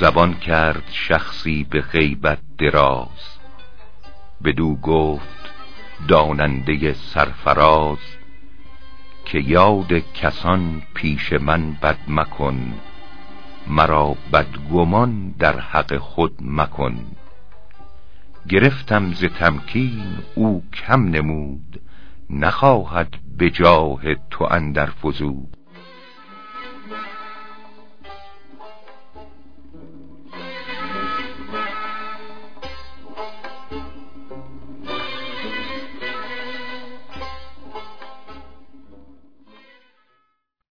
زبان کرد شخصی به غیبت دراز. بدو گفت داننده سرفراز که یاد کسان پیش من بد مکن مرا بدگمان در حق خود مکن. گرفتم ز تمکین او کم نمود نخواهد به جاه تو اندر فزود.